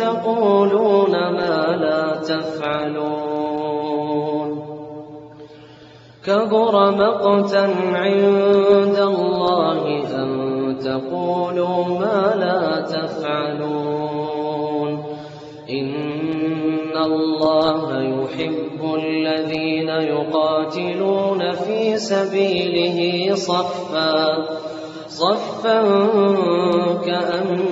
آمنوا لم تقولون ما لا تفعلون. كبر مقتا عند الله أن تقولوا ما لا تفعلون. إن الله يحب الذين يقاتلون في سبيله صفا صفا كأنهم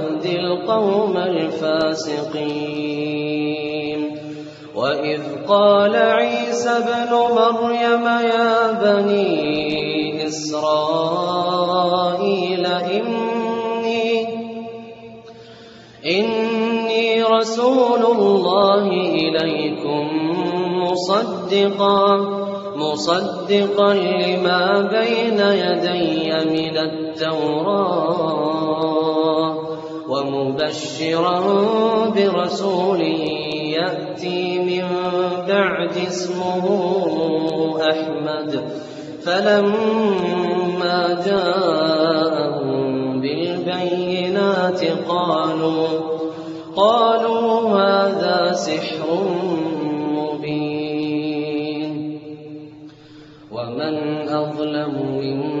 القوم الفاسقين. وإذ قال عيسى ابن مريم يا بني إسرائيل إني إني رسول الله إليكم مصدقا مصدقا لما بين يدي من التوراة. ومبشرا برسول يأتي من بعد اسمه أحمد. فلما جاءهم بالبينات قالوا قالوا هذا سحر مبين. ومن أظلم ممن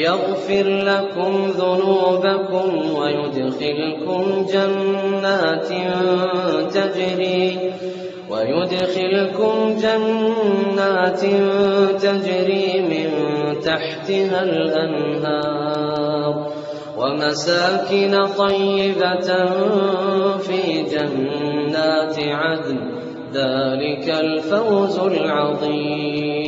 يغفر لكم ذنوبكم ويدخلكم جنات تجري ويدخلكم جنات تجري من تحتها الأنهار ومساكن طيبة في جنات عدن. ذلك الفوز العظيم.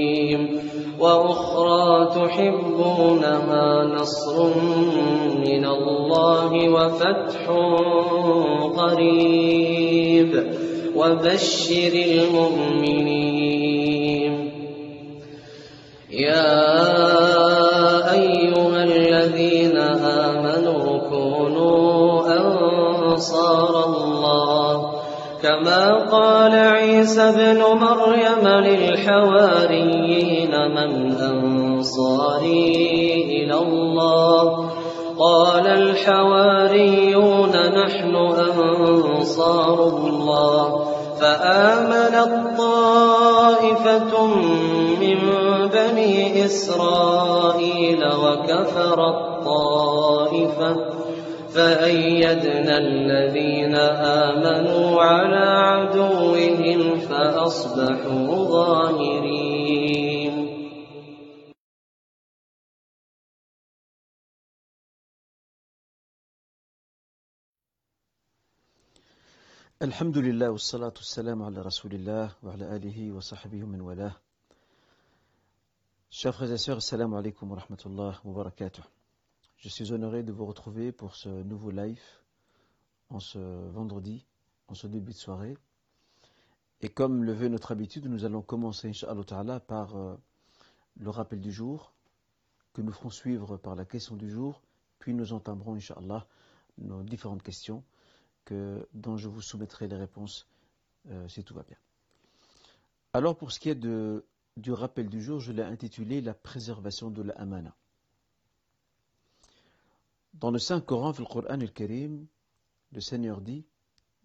وأخرى تحبونها نصر من الله وفتح قريب وبشر المؤمنين. يا أيها الذين آمنوا كونوا أنصار الله كما قال عيسى ابن مريم للحواريين من أنصاري إلى الله. قال الحواريون نحن أنصار الله. فآمنت طائفة من بني إسرائيل وكفرت طائفة فأيدنا الذين آمنوا على عدوهم فأصبحوا ظاهرين الحمد لله والصلاة والسلام على رسول الله وعلى آله وصحبه من والاه Chers frères et sœurs, assalamu alaikum wa rahmatullah wa barakatuh. Je suis honoré de vous retrouver pour ce nouveau live en ce vendredi, en ce début de soirée. Et comme le veut notre habitude, nous allons commencer, Inch'Allah par euh, le rappel du jour, que nous ferons suivre par la question du jour, puis nous entamerons, Inch'Allah, nos différentes questions que, dont je vous soumettrai les réponses euh, si tout va bien. Alors pour ce qui est de, du rappel du jour, je l'ai intitulé La préservation de la amana. Dans le Saint-Coran, le le Seigneur dit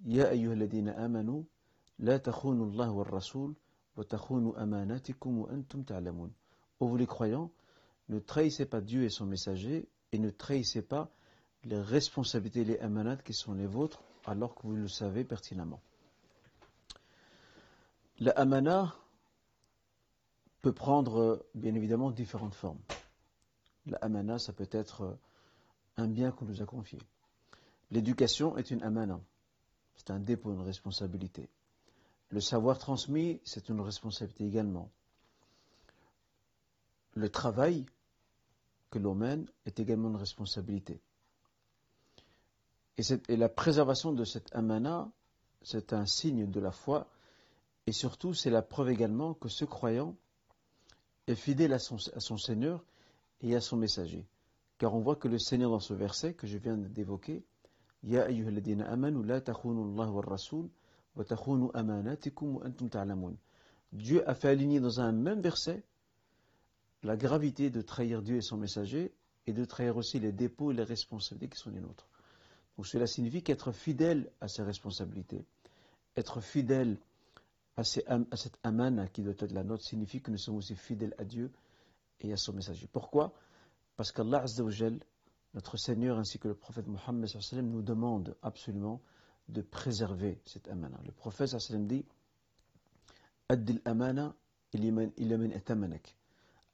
Ya ayyuhalladina amanu, la Allah wa rasul, wa takhunu amanatikum wa antum ta'lamun. Ô vous les croyants, ne trahissez pas Dieu et son messager, et ne trahissez pas les responsabilités, les amanats qui sont les vôtres, alors que vous le savez pertinemment. La amana peut prendre bien évidemment différentes formes. La amana, ça peut être un bien qu'on nous a confié. L'éducation est une amana, c'est un dépôt, une responsabilité. Le savoir transmis, c'est une responsabilité également. Le travail que l'on mène est également une responsabilité. Et, la préservation de cette amana, c'est un signe de la foi, et surtout c'est la preuve également que ce croyant est fidèle à son Seigneur et à son messager. Car on voit que le Seigneur dans ce verset que je viens d'évoquer. Dieu a fait aligner dans un même verset la gravité de trahir Dieu et son messager et de trahir aussi les dépôts et les responsabilités qui sont les nôtres. Donc cela signifie qu'être fidèle à ses responsabilités, être fidèle à, à cette amana qui doit être la nôtre, signifie que nous sommes aussi fidèles à Dieu et à son messager. Pourquoi? Parce qu'Allah Azzawajal, notre Seigneur ainsi que le prophète Mohammed nous demandent absolument de préserver cette amana. Le prophète dit Addil amana.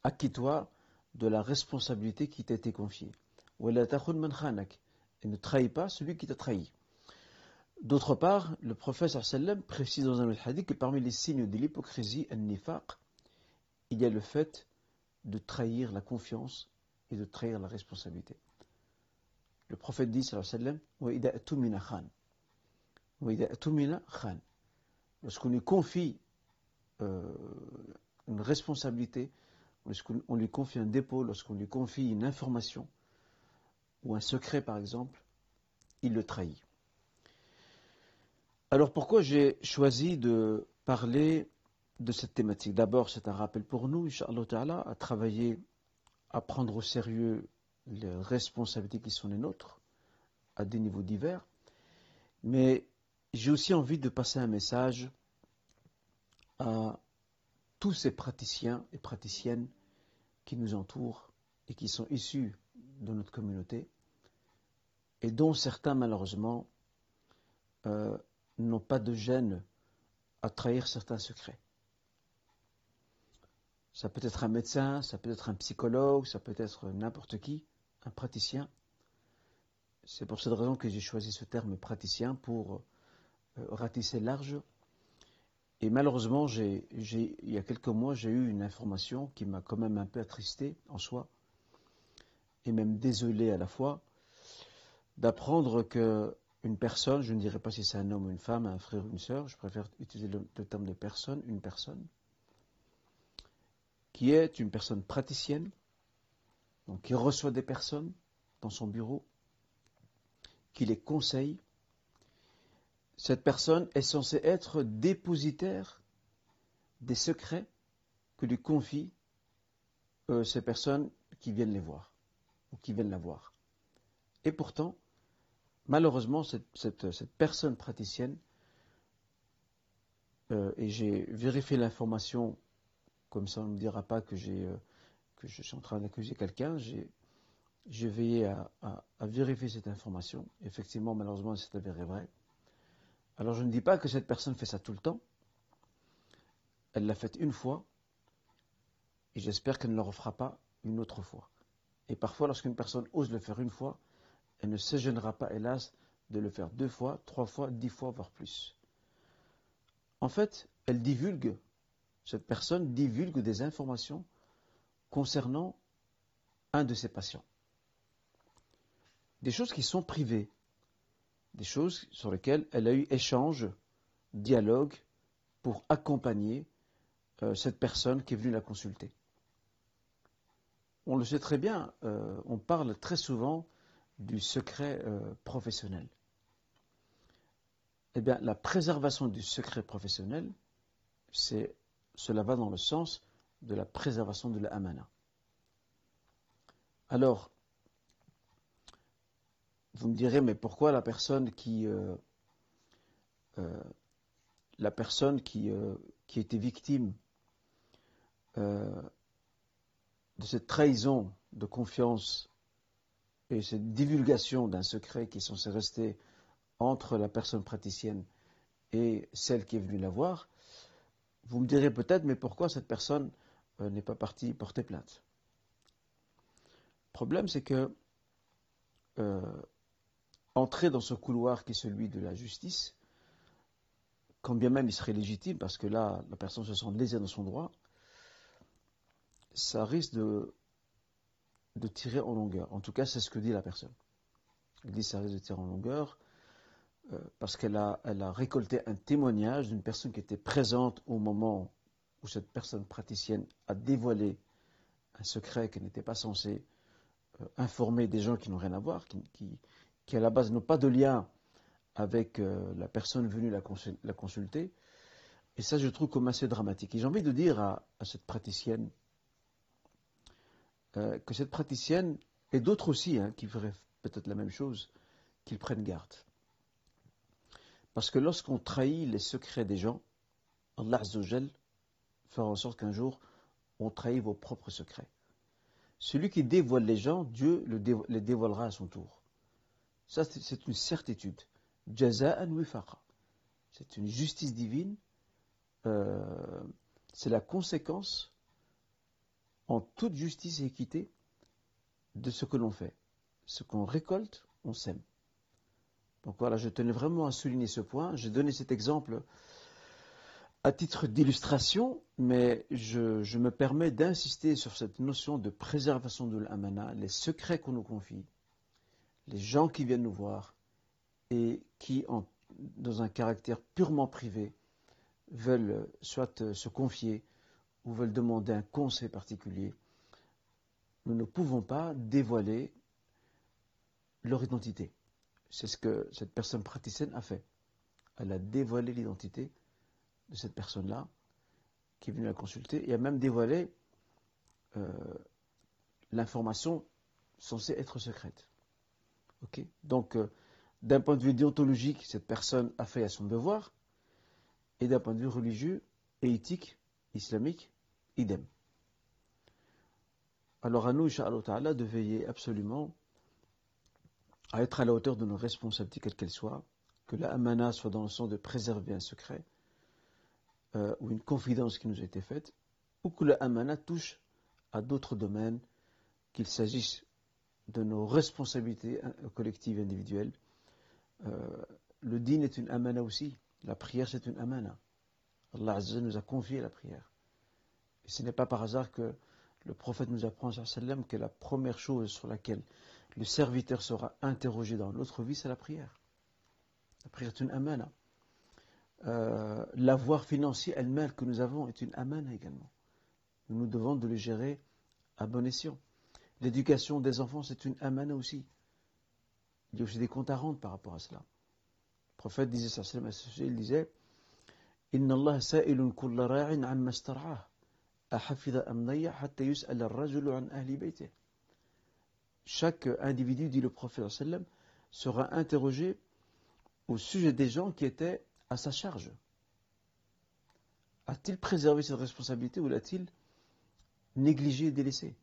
Acquis-toi de la responsabilité qui t'a été confiée. Et ne trahis pas celui qui t'a trahi. D'autre part, le prophète précise dans un autre hadith que parmi les signes de l'hypocrisie, il y a le fait de trahir la confiance de trahir la responsabilité. Le prophète dit, sallallahu khan. Lorsqu'on lui confie euh, une responsabilité, lorsqu'on lui confie un dépôt, lorsqu'on lui confie une information ou un secret par exemple, il le trahit. Alors pourquoi j'ai choisi de parler de cette thématique? D'abord, c'est un rappel pour nous, Inch'Allah à travailler, à prendre au sérieux les responsabilités qui sont les nôtres, à des niveaux divers. Mais j'ai aussi envie de passer un message à tous ces praticiens et praticiennes qui nous entourent et qui sont issus de notre communauté, et dont certains malheureusement euh, n'ont pas de gêne à trahir certains secrets. Ça peut être un médecin, ça peut être un psychologue, ça peut être n'importe qui, un praticien. C'est pour cette raison que j'ai choisi ce terme praticien pour euh, ratisser large. Et malheureusement, il y a quelques mois, j'ai eu une information qui m'a quand même un peu attristé en soi, et même désolé à la fois, d'apprendre que une personne, je ne dirais pas si c'est un homme ou une femme, un frère ou une sœur, je préfère utiliser le, terme de personne, une personne, qui est une personne praticienne, donc qui reçoit des personnes dans son bureau, qui les conseille. Cette personne est censée être dépositaire des secrets que lui confie euh, ces personnes qui viennent les voir ou qui viennent la voir. Et pourtant, malheureusement, cette personne praticienne, euh, et j'ai vérifié l'information, comme ça on ne me dira pas que, euh, je suis en train d'accuser quelqu'un, j'ai, veillé à, vérifier cette information. Effectivement, malheureusement, c'est avéré vrai. Alors je ne dis pas que cette personne fait ça tout le temps. Elle l'a fait une fois, et j'espère qu'elle ne le refera pas une autre fois. Et parfois, lorsqu'une personne ose le faire une fois, elle ne se gênera pas, hélas, de le faire deux fois, trois fois, dix fois, voire plus. En fait, elle divulgue, cette personne divulgue des informations concernant un de ses patients. Des choses qui sont privées, des choses sur lesquelles elle a eu échange, dialogue, pour accompagner euh, cette personne qui est venue la consulter. On le sait très bien, euh, on parle très souvent du secret euh, professionnel. Eh bien, la préservation du secret professionnel, c'est, cela va dans le sens de la préservation de la amana. Alors, vous me direz, mais pourquoi la personne qui, euh, euh, la personne qui, euh, était victime de cette trahison de confiance et cette divulgation d'un secret qui est censé rester entre la personne praticienne et celle qui est venue la voir, vous me direz peut-être, mais pourquoi cette personne euh, n'est pas partie porter plainte? Le problème, c'est que euh, entrer dans ce couloir qui est celui de la justice, quand bien même il serait légitime, parce que là, la personne se sent lésée dans son droit, ça risque de, tirer en longueur. En tout cas, c'est ce que dit la personne. Elle dit que ça risque de tirer en longueur parce qu'elle a, récolté un témoignage d'une personne qui était présente au moment où cette personne praticienne a dévoilé un secret qu'elle n'était pas censée euh, informer des gens qui n'ont rien à voir, qui, à la base n'ont pas de lien avec euh, la personne venue la, consul la, consulter. Et ça, je trouve comme assez dramatique. Et j'ai envie de dire à, cette praticienne euh, que cette praticienne, et d'autres aussi, hein, qui feraient peut-être la même chose, qu'ils prennent garde. Parce que lorsqu'on trahit les secrets des gens, Allah fera en sorte qu'un jour, on trahit vos propres secrets. Celui qui dévoile les gens, Dieu les dévoilera à son tour. Ça, c'est une certitude. Jaza'an wifaqa. C'est une justice divine. Euh, c'est la conséquence en toute justice et équité de ce que l'on fait. Ce qu'on récolte, on sème. Donc voilà, je tenais vraiment à souligner ce point. J'ai donné cet exemple à titre d'illustration, mais je, me permets d'insister sur cette notion de préservation de l'amana, les secrets qu'on nous confie, les gens qui viennent nous voir et qui, dans un caractère purement privé, veulent soit se confier ou veulent demander un conseil particulier. Nous ne pouvons pas dévoiler leur identité. C'est ce que cette personne praticienne a fait. Elle a dévoilé l'identité de cette personne-là qui est venue la consulter et a même dévoilé euh, l'information censée être secrète. Donc, euh, d'un point de vue déontologique, cette personne a fait à son devoir, et d'un point de vue religieux et éthique, islamique, idem. Alors à nous, Inch'Allah de veiller absolument à être à la hauteur de nos responsabilités, quelles qu'elles soient, que la amana soit dans le sens de préserver un secret euh, ou une confidence qui nous a été faite, ou que la amana touche à d'autres domaines, qu'il s'agisse de nos responsabilités collectives et individuelles. Euh, le din est une amana aussi, la prière c'est une amana. Allah nous a confié la prière. Et ce n'est pas par hasard que le prophète nous apprend que la première chose sur laquelle le serviteur sera interrogé dans notre vie, c'est la prière. La prière est une amana. Euh, L'avoir financier elle-même que nous avons est une amana également. Nous nous devons de le gérer à bon escient. L'éducation des enfants, c'est une amana aussi. Il y a aussi des comptes à rendre par rapport à cela. Le prophète disait il disait Allah ra'in amma Chaque individu, dit le prophète sera interrogé au sujet des gens qui étaient à sa charge. A-t-il préservé cette responsabilité ou l'a-t-il négligé et délaissé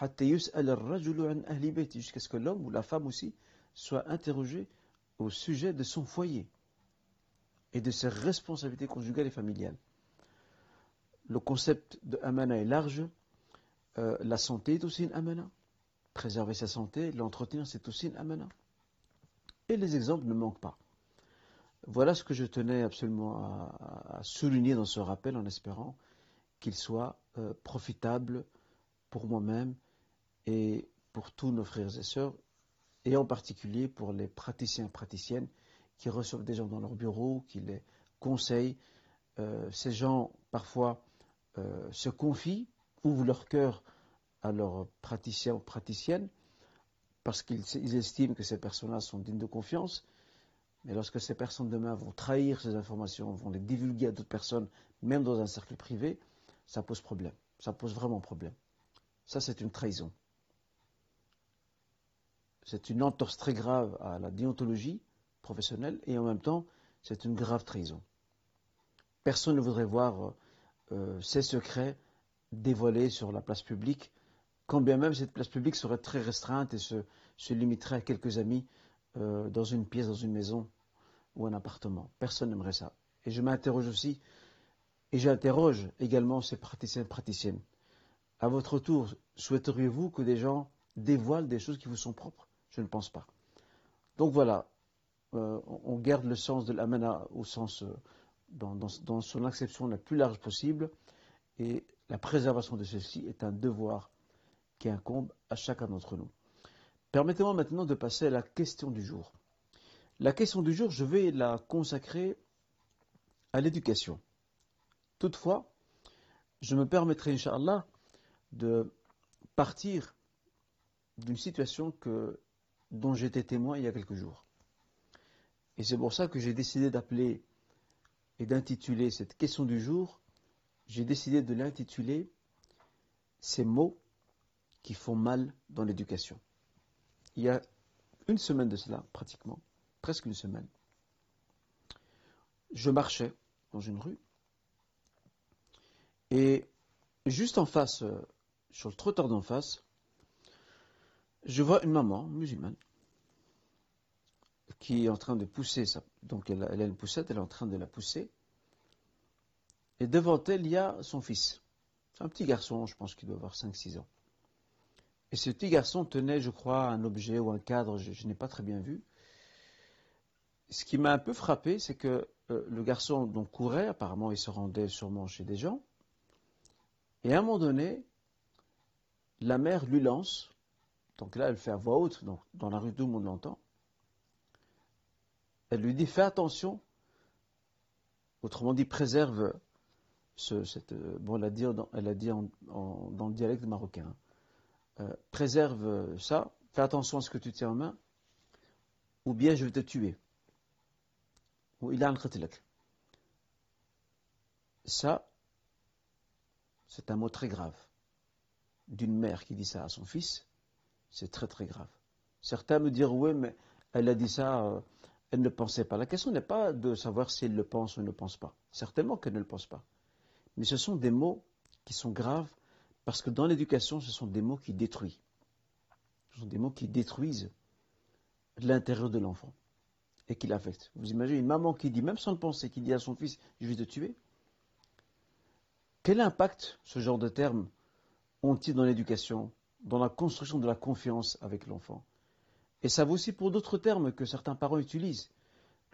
Jusqu'à ce que l'homme ou la femme aussi soit interrogé au sujet de son foyer et de ses responsabilités conjugales et familiales. Le concept de amana est large. Euh, la santé est aussi une amana. Préserver sa santé, l'entretenir, c'est aussi une amana. Et les exemples ne manquent pas. Voilà ce que je tenais absolument à, souligner dans ce rappel en espérant qu'il soit euh, profitable pour moi-même et pour tous nos frères et sœurs, et en particulier pour les praticiens et praticiennes qui reçoivent des gens dans leur bureau, qui les conseillent. Euh, ces gens, parfois, euh, se confient, ouvrent leur cœur à leurs praticiens ou praticiennes, parce qu'ils estiment que ces personnes-là sont dignes de confiance. Mais lorsque ces personnes demain vont trahir ces informations, vont les divulguer à d'autres personnes, même dans un cercle privé, ça pose problème. Ça pose vraiment problème. Ça, c'est une trahison. C'est une entorse très grave à la déontologie professionnelle et en même temps, c'est une grave trahison. Personne ne voudrait voir euh, ces secrets dévoilés sur la place publique, quand bien même cette place publique serait très restreinte et se, limiterait à quelques amis euh, dans une pièce, dans une maison ou un appartement. Personne n'aimerait ça. Et je m'interroge aussi, et j'interroge également ces praticiens et praticiennes. À votre tour, souhaiteriez-vous que des gens dévoilent des choses qui vous sont propres? Je ne pense pas. Donc voilà, euh, on garde le sens de l'amana au sens, euh, dans, dans, son acception la plus large possible, et la préservation de ceci est un devoir incombe à chacun d'entre nous. Permettez-moi maintenant de passer à la question du jour. La question du jour, je vais la consacrer à l'éducation. Toutefois, je me permettrai, Inch'Allah, de partir d'une situation que, dont j'étais témoin il y a quelques jours. Et c'est pour ça que j'ai décidé d'appeler et d'intituler cette question du jour, j'ai décidé de l'intituler Ces mots qui font mal dans l'éducation. Il y a une semaine de cela, pratiquement, presque une semaine, je marchais dans une rue et juste en face, euh, sur le trottoir d'en face, je vois une maman musulmane qui est en train de pousser, donc elle, elle, a une poussette, elle est en train de la pousser, et devant elle, il y a son fils. C'est un petit garçon, je pense qu'il doit avoir 5-6 ans. Et ce petit garçon tenait, je crois, un objet ou un cadre, je n'ai pas très bien vu, ce qui m'a un peu frappé, c'est que euh, le garçon donc courait, apparemment il se rendait sûrement chez des gens, et à un moment donné, la mère lui lance, donc là elle fait à voix haute, dans la rue tout le monde l'entend, elle lui dit fais attention, autrement dit préserve ce, euh, bon elle a dit dans le dialecte marocain, euh, préserve ça, fais attention à ce que tu tiens en main, ou bien je vais te tuer. Ça, c'est un mot très grave. D'une mère qui dit ça à son fils, c'est très très grave. Certains me diront, oui, mais elle a dit ça, euh, elle ne pensait pas. La question n'est pas de savoir si elle le pense ou ne pense pas. Certainement qu'elle ne le pense pas. Mais ce sont des mots qui sont graves parce que dans l'éducation, ce sont des mots qui détruisent. Ce sont des mots qui détruisent l'intérieur de l'enfant et qui l'affecte. Vous imaginez une maman qui dit, même sans le penser, qui dit à son fils, je vais te tuer Quel impact ce genre de termes ont-ils dans l'éducation, dans la construction de la confiance avec l'enfant? Et ça vaut aussi pour d'autres termes que certains parents utilisent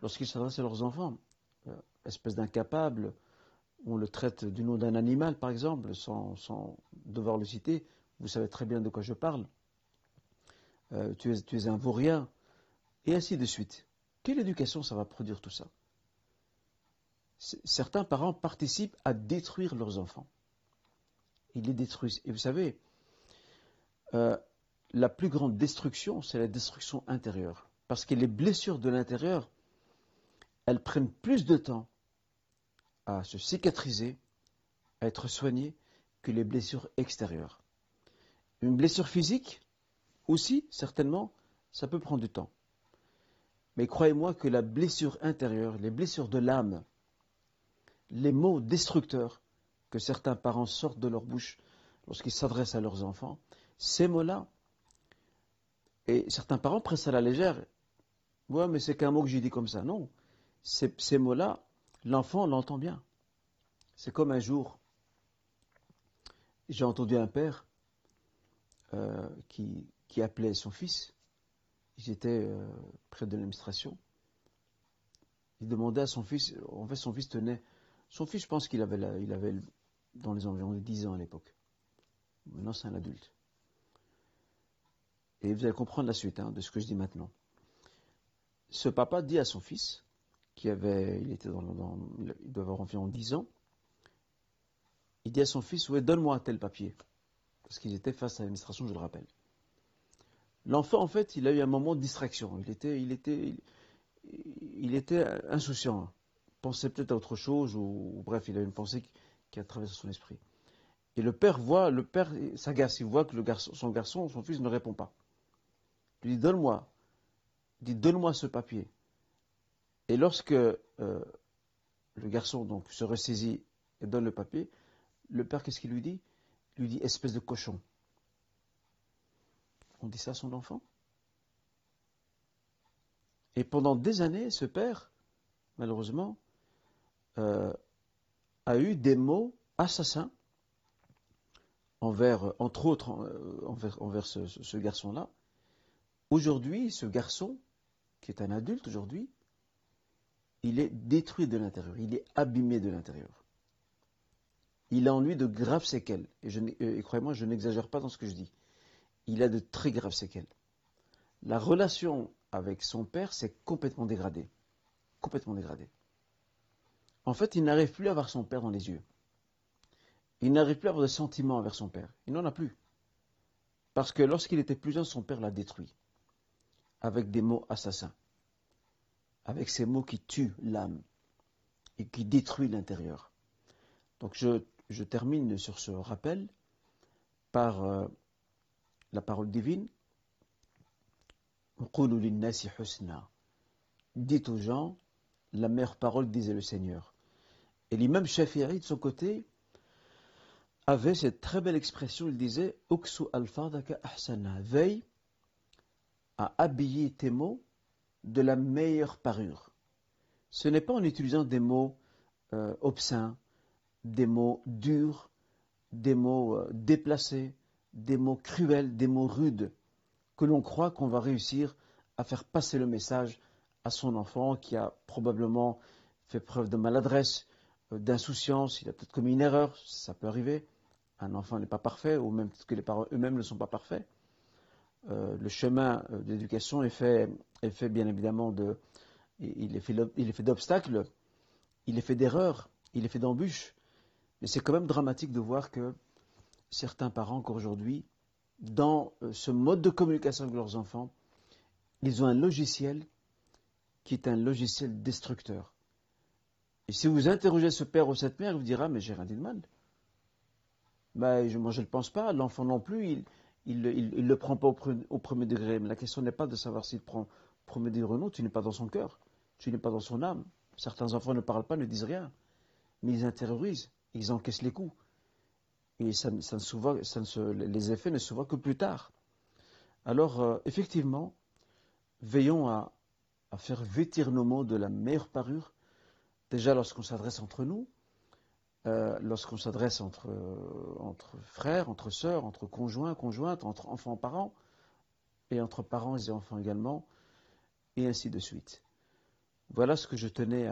lorsqu'ils s'adressent à leurs enfants. Euh, espèce d'incapable, on le traite du nom d'un animal, par exemple, sans, devoir le citer. Vous savez très bien de quoi je parle. Euh, tu, es, tu es un vaurien, et ainsi de suite. Quelle éducation ça va produire tout ça? Certains parents participent à détruire leurs enfants. Ils les détruisent. Et vous savez, euh, la plus grande destruction, c'est la destruction intérieure. Parce que les blessures de l'intérieur, elles prennent plus de temps à se cicatriser, à être soignées, que les blessures extérieures. Une blessure physique, aussi, certainement, ça peut prendre du temps. Mais croyez-moi que la blessure intérieure, les blessures de l'âme, les mots destructeurs que certains parents sortent de leur bouche lorsqu'ils s'adressent à leurs enfants, ces mots-là, et certains parents prennent ça à la légère. Ouais, mais c'est qu'un mot que j'ai dit comme ça. Non. Ces, ces mots-là, l'enfant l'entend bien. C'est comme un jour, j'ai entendu un père euh, qui, appelait son fils. J'étais euh, près de l'administration. Il demandait à son fils, en fait son fils tenait, son fils je pense qu'il avait, il avait dans les environs de 10 ans à l'époque. Maintenant c'est un adulte. Et vous allez comprendre la suite hein, de ce que je dis maintenant. Ce papa dit à son fils, qui avait, il était dans, il doit avoir environ 10 ans, il dit à son fils, ouais, donne-moi tel papier. Parce qu'ils étaient face à l'administration, je le rappelle. L'enfant, en fait, il a eu un moment de distraction. Il était, il était, il, était insouciant. Il pensait peut-être à autre chose, ou, bref, il a une pensée qui, a traversé son esprit. Et le père voit, le père s'agace, il voit que son garçon, son fils ne répond pas. Il lui dit, donne-moi, dit, donne-moi ce papier. Et lorsque euh, le garçon donc se ressaisit et donne le papier, le père, qu'est-ce qu'il lui dit? Il lui dit espèce de cochon. On dit ça à son enfant? Et pendant des années, ce père, malheureusement, euh, a eu des mots assassins envers, entre autres, euh, envers, ce garçon-là. Aujourd'hui, ce garçon, qui est un adulte aujourd'hui, il est détruit de l'intérieur, il est abîmé de l'intérieur il a en lui de graves séquelles. Et, et croyez-moi, je n'exagère pas dans ce que je dis. Il a de très graves séquelles. La relation avec son père s'est complètement dégradée. Complètement dégradée. En fait, il n'arrive plus à avoir son père dans les yeux. Il n'arrive plus à avoir de sentiments envers son père. Il n'en a plus. Parce que lorsqu'il était plus jeune, son père l'a détruit. Avec des mots assassins. Avec ces mots qui tuent l'âme. Et qui détruisent l'intérieur. Donc je je termine sur ce rappel par euh, la parole divine. Dites aux gens la meilleure parole, disait le Seigneur. Et l'imam Shafi'i, de son côté, avait cette très belle expression, il disait veille à habiller tes mots de la meilleure parure. Ce n'est pas en utilisant des mots euh, des mots durs, des mots euh, déplacés, des mots cruels, des mots rudes, que l'on croit qu'on va réussir à faire passer le message à son enfant qui a probablement fait preuve de maladresse, euh, d'insouciance, il a peut-être commis une erreur, ça peut arriver. Un enfant n'est pas parfait, ou même que les parents eux-mêmes ne sont pas parfaits. Euh, le chemin d'éducation est fait, est fait bien évidemment de, il est fait d'obstacles, il est fait d'erreurs, il est fait d'embûches. Mais c'est quand même dramatique de voir que certains parents, encore aujourd'hui, dans euh, ce mode de communication avec leurs enfants, ils ont un logiciel qui est un logiciel destructeur. Et si vous interrogez ce père ou cette mère, il vous dira, mais j'ai rien dit de mal. Ben, moi, je ne le pense pas. L'enfant non plus, il ne le prend pas au, premier degré. Mais la question n'est pas de savoir s'il prend ou non. Tu n'es pas dans son cœur. Tu n'es pas dans son âme. Certains enfants ne parlent pas, ne disent rien. Mais ils intériorisent ils encaissent les coups. Et ça, ne se les effets ne se voient que plus tard. Alors, euh, effectivement, veillons à, faire vêtir nos mots de la meilleure parure, déjà lorsqu'on s'adresse entre nous, euh, lorsqu'on s'adresse entre, euh, entre frères, entre sœurs, entre conjoints, conjointes, entre enfants, parents, et entre parents et enfants également, et ainsi de suite. Voilà ce que je tenais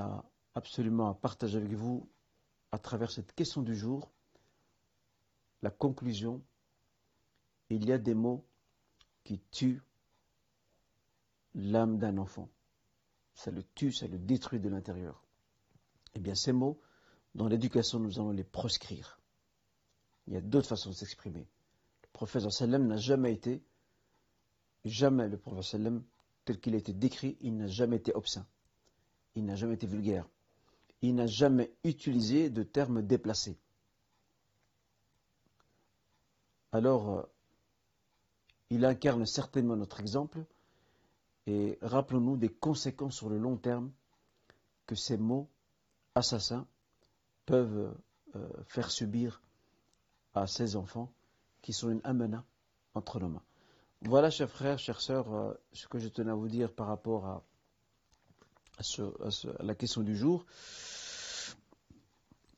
absolument à partager avec vous à travers cette question du jour, la conclusion, il y a des mots qui tuent l'âme d'un enfant. Ça le tue, ça le détruit de l'intérieur. Eh bien, ces mots, dans l'éducation, nous allons les proscrire. Il y a d'autres façons de s'exprimer. Le prophète sallam n'a jamais été, jamais le prophète sallam, tel qu'il a été décrit, il n'a jamais été obscin. Il n'a jamais été vulgaire il n'a jamais utilisé de termes déplacés. alors euh, il incarne certainement notre exemple et rappelons-nous des conséquences sur le long terme que ces mots assassins peuvent euh, faire subir à ces enfants qui sont une amena entre nos mains. Voilà, chers frères, chères sœurs, euh, ce que je tenais à vous dire par rapport à, à la question du jour.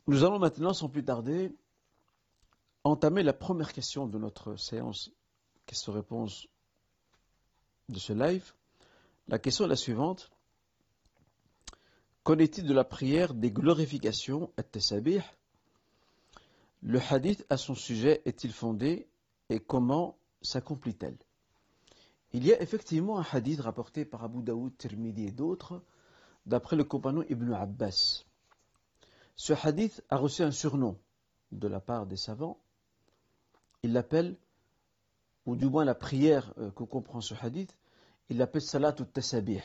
Nous allons maintenant, sans plus tarder, entamer la première question de notre séance question-réponse de ce live. La question est la suivante. Qu'en est-il de la prière des glorifications at Le hadith à son sujet est-il fondé et comment s'accomplit-elle? Il y a effectivement un hadith rapporté par Abu Daoud, Tirmidhi et d'autres d'après le compagnon Ibn Abbas. Ce hadith a reçu un surnom de la part des savants. Il l'appelle, ou du moins la prière euh, que comprend ce hadith, il l'appelle salat ou tasabih,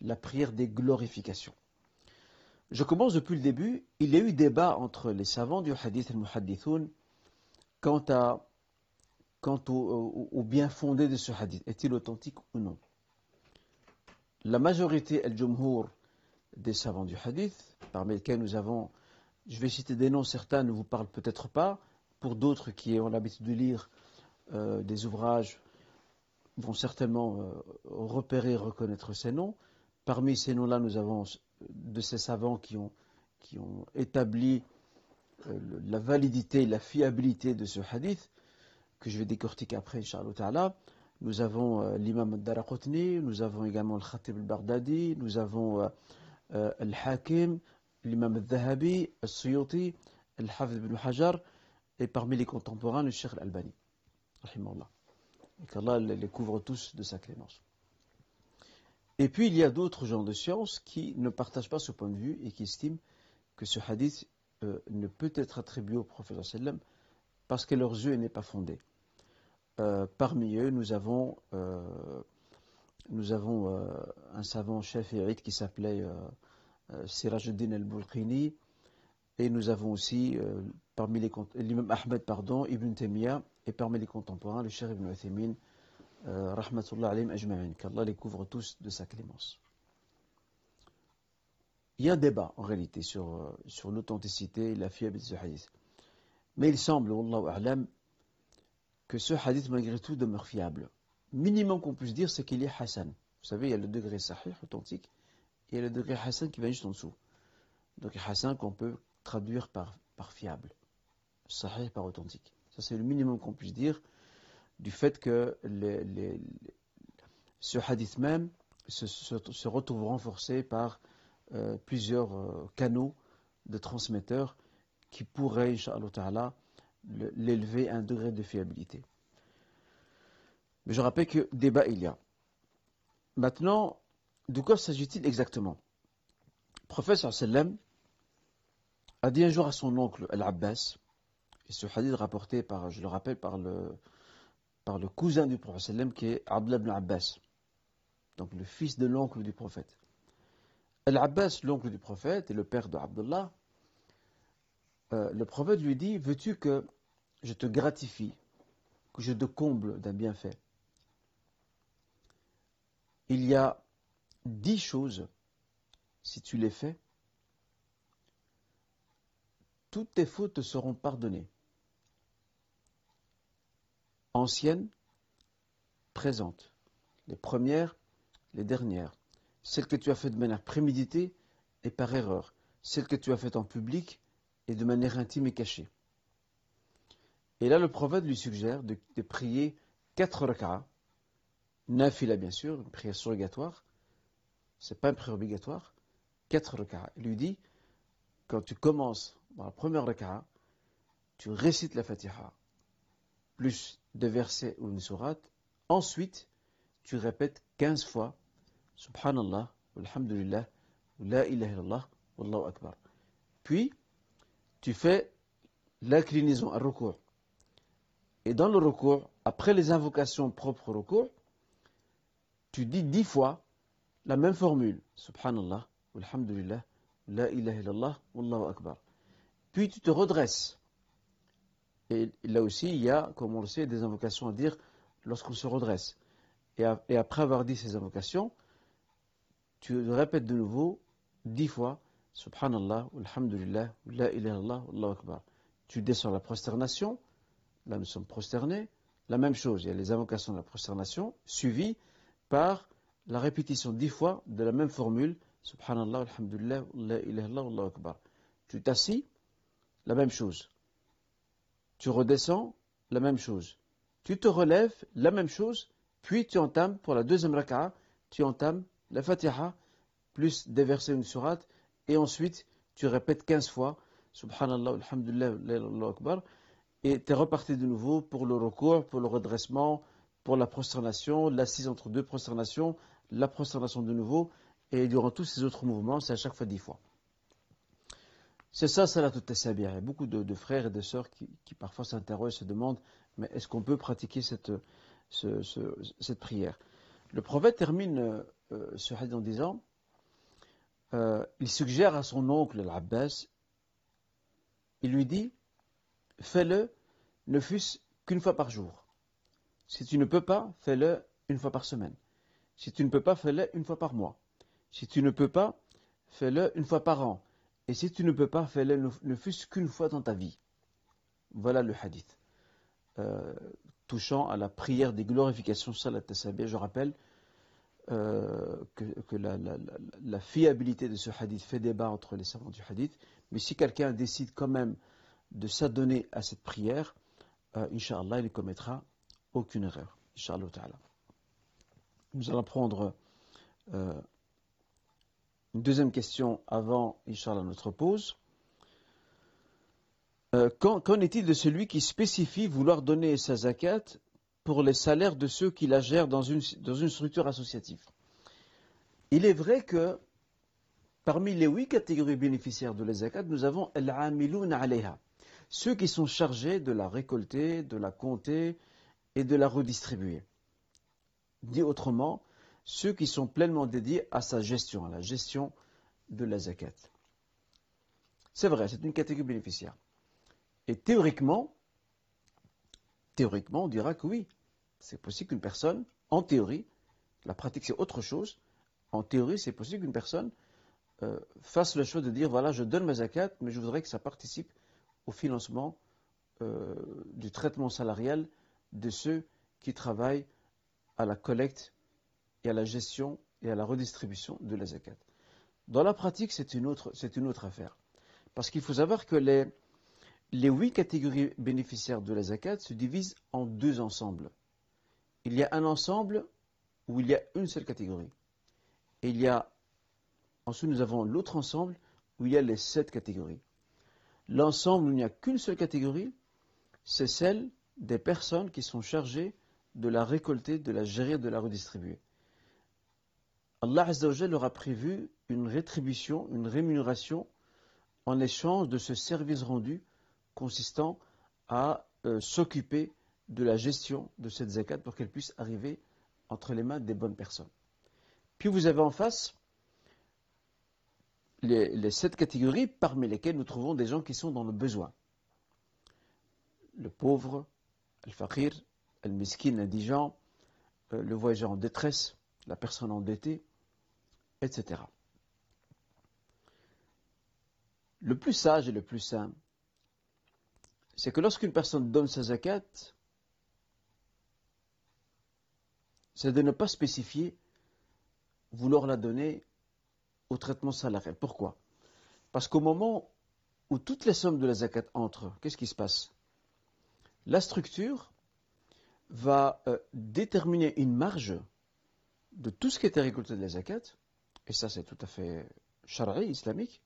la prière des glorifications. Je commence depuis le début. Il y a eu débat entre les savants du hadith muhaddithoun quant, à, quant au, bien fondé de ce hadith. Est-il authentique ou non? La majorité, el-jumhur, des savants du hadith, parmi lesquels nous avons, je vais citer des noms, certains ne vous parlent peut-être pas, pour d'autres qui ont l'habitude de lire euh, des ouvrages vont certainement euh, repérer et reconnaître ces noms. Parmi ces noms-là, nous avons de ces savants qui ont, établi euh, la validité la fiabilité de ce hadith, que je vais décortiquer après, Nous avons l'imam al-Daraqutni, nous avons également le Khatib al-Baghdadi, nous avons Al-Hakim, l'imam al-Dhahabi, al-Suyuti, Al-Hafid ibn Hajar, et parmi les contemporains, le Cheikh al-Albani. Et qu'Allah les couvre tous de sa clémence. Et puis il y a d'autres gens de science qui ne partagent pas ce point de vue et qui estiment que ce hadith euh, ne peut être attribué au prophète parce que leurs yeux n'est pas fondé. Euh, parmi eux, nous avons euh, nous avons euh, un savant chef qui s'appelait Sirajuddin al-Bulqini, et nous avons aussi, parmi les l'imam Ahmed, pardon, Ibn Taymiyyah, et parmi les contemporains, le Cheikh Ibn Uthaymin, rahmatullah alayhim ajma'in, qu'Allah les couvre tous de sa clémence. Il y a un débat, en réalité, sur, sur l'authenticité et la fiabilité de hadith. Mais il semble, Wallahu a'lam, que ce hadith, malgré tout, demeure fiable minimum qu'on puisse dire, c'est qu'il est Hassan. Vous savez, il y a le degré sahih, authentique, et il y a le degré Hassan qui va juste en dessous. Donc Hassan qu'on peut traduire par, fiable. Sahih par authentique. Ça, c'est le minimum qu'on puisse dire du fait que ce hadith même se, se, retrouve renforcé par euh, plusieurs euh, canaux de transmetteurs qui pourraient, Inch'Allah l'élever à un degré de fiabilité. Mais je rappelle que débat il y a. Maintenant, de quoi s'agit-il exactement? Le prophète sallam a dit un jour à son oncle Al-Abbas, et ce hadith rapporté par, je le rappelle, par le, par le cousin du prophète sallam qui est Abdullah ibn Abbas, donc le fils de l'oncle du prophète. Al-Abbas, l'oncle du prophète et le père de Abdullah, euh, le prophète lui dit, veux-tu que je te gratifie, que je te comble d'un bienfait il y a dix choses, si tu les fais, toutes tes fautes te seront pardonnées. Anciennes, présentes, les premières, les dernières, celles que tu as faites de manière préméditée et par erreur, celles que tu as faites en public et de manière intime et cachée. Et là, le prophète lui suggère de, prier quatre rak'ahs Nafila, bien sûr, une prière surrogatoire. C'est pas une prière obligatoire. Quatre raka'a. Il lui dit, quand tu commences dans la première raka'a, tu récites la Fatiha, plus deux versets ou une sourate. Ensuite, tu répètes quinze fois, Subhanallah, Alhamdulillah, La ilaha illallah, Wallahu Akbar. Puis, tu fais l'inclinaison, un recours. Et dans le recours, après les invocations propres au recours, tu dis dix fois la même formule. Subhanallah, Alhamdulillah, La ilaha illallah, Wallahu Akbar. Puis tu te redresses. Et là aussi, il y a, comme on le sait, des invocations à dire lorsqu'on se redresse. Et, après avoir dit ces invocations, tu répètes de nouveau dix fois Subhanallah, Alhamdulillah, La ilaha illallah, Allahu Akbar. Tu descends la prosternation, là nous sommes prosternés, la même chose, il y a les invocations de la prosternation, suivies par la répétition dix fois de la même formule, Subhanallah, Alhamdulillah, La ilaha Allahu Akbar. Tu t'assis, la même chose. Tu redescends, la même chose. Tu te relèves, la même chose, puis tu entames pour la deuxième raka'a, tu entames la Fatiha, plus des versets une sourate, et ensuite tu répètes 15 fois, Subhanallah, Alhamdulillah, Allahu Akbar, et tu es reparti de nouveau pour le recours, pour le redressement, pour la prosternation, l'assise entre deux prosternations, la prosternation de nouveau, et durant tous ces autres mouvements, c'est à chaque fois dix fois. C'est ça, Salat al-Tasabih. Il y a beaucoup de, frères et de sœurs qui, parfois s'interrogent, se demandent, mais est-ce qu'on peut pratiquer cette, cette prière? Le prophète termine euh, ce hadith en disant, euh, il suggère à son oncle, l'Abbas, il lui dit, fais-le, ne fût-ce qu'une fois par jour. Si tu ne peux pas, fais-le une fois par semaine. Si tu ne peux pas, fais-le une fois par mois. Si tu ne peux pas, fais-le une fois par an. Et si tu ne peux pas, fais-le ne fût-ce qu'une fois dans ta vie. Voilà le hadith. Euh, touchant à la prière des glorifications salat je rappelle euh, que, la, fiabilité de ce hadith fait débat entre les savants du hadith, mais si quelqu'un décide quand même de s'adonner à cette prière, euh, il ne commettra aucune erreur. Inch'Allah. Nous allons prendre euh, une deuxième question avant, Inch'Allah, notre pause. Euh, qu'en est-il de celui qui spécifie vouloir donner sa zakat pour les salaires de ceux qui la gèrent dans une, dans une structure associative? Il est vrai que parmi les huit catégories bénéficiaires de la zakat, nous avons al-amilun alayha, ceux qui sont chargés de la récolter, de la compter et de la redistribuer. Dit autrement, ceux qui sont pleinement dédiés à sa gestion, à la gestion de la zakat. C'est vrai, c'est une catégorie bénéficiaire. Et théoriquement, théoriquement, on dira que oui, c'est possible qu'une personne, en théorie, la pratique c'est autre chose, en théorie c'est possible qu'une personne euh, fasse le choix de dire voilà, je donne ma zakat, mais je voudrais que ça participe au financement euh, du traitement salarial de ceux qui travaillent à la collecte et à la gestion et à la redistribution de la zakat. Dans la pratique, c'est une autre, affaire. Parce qu'il faut savoir que les, les huit catégories bénéficiaires de la zakat se divisent en deux ensembles. Il y a un ensemble où il y a une seule catégorie. Et il y a, ensuite nous avons l'autre ensemble où il y a les sept catégories. L'ensemble il n'y a qu'une seule catégorie, c'est celle des personnes qui sont chargées de la récolter, de la gérer, de la redistribuer. Allah leur a prévu une rétribution, une rémunération en échange de ce service rendu consistant à euh, s'occuper de la gestion de cette zakat pour qu'elle puisse arriver entre les mains des bonnes personnes. Puis vous avez en face les, sept catégories parmi lesquelles nous trouvons des gens qui sont dans le besoin. Le pauvre, le fakir, le miskin, l'indigent, euh, le voyageur en détresse, la personne endettée, etc. Le plus sage et le plus sain, c'est que lorsqu'une personne donne sa zakat, c'est de ne pas spécifier vouloir la donner au traitement salarial. Pourquoi? Parce qu'au moment où toutes les sommes de la zakat entrent, qu'est-ce qui se passe? La structure va euh, déterminer une marge de tout ce qui était récolté de la zakat et ça, c'est tout à fait charaï, islamique.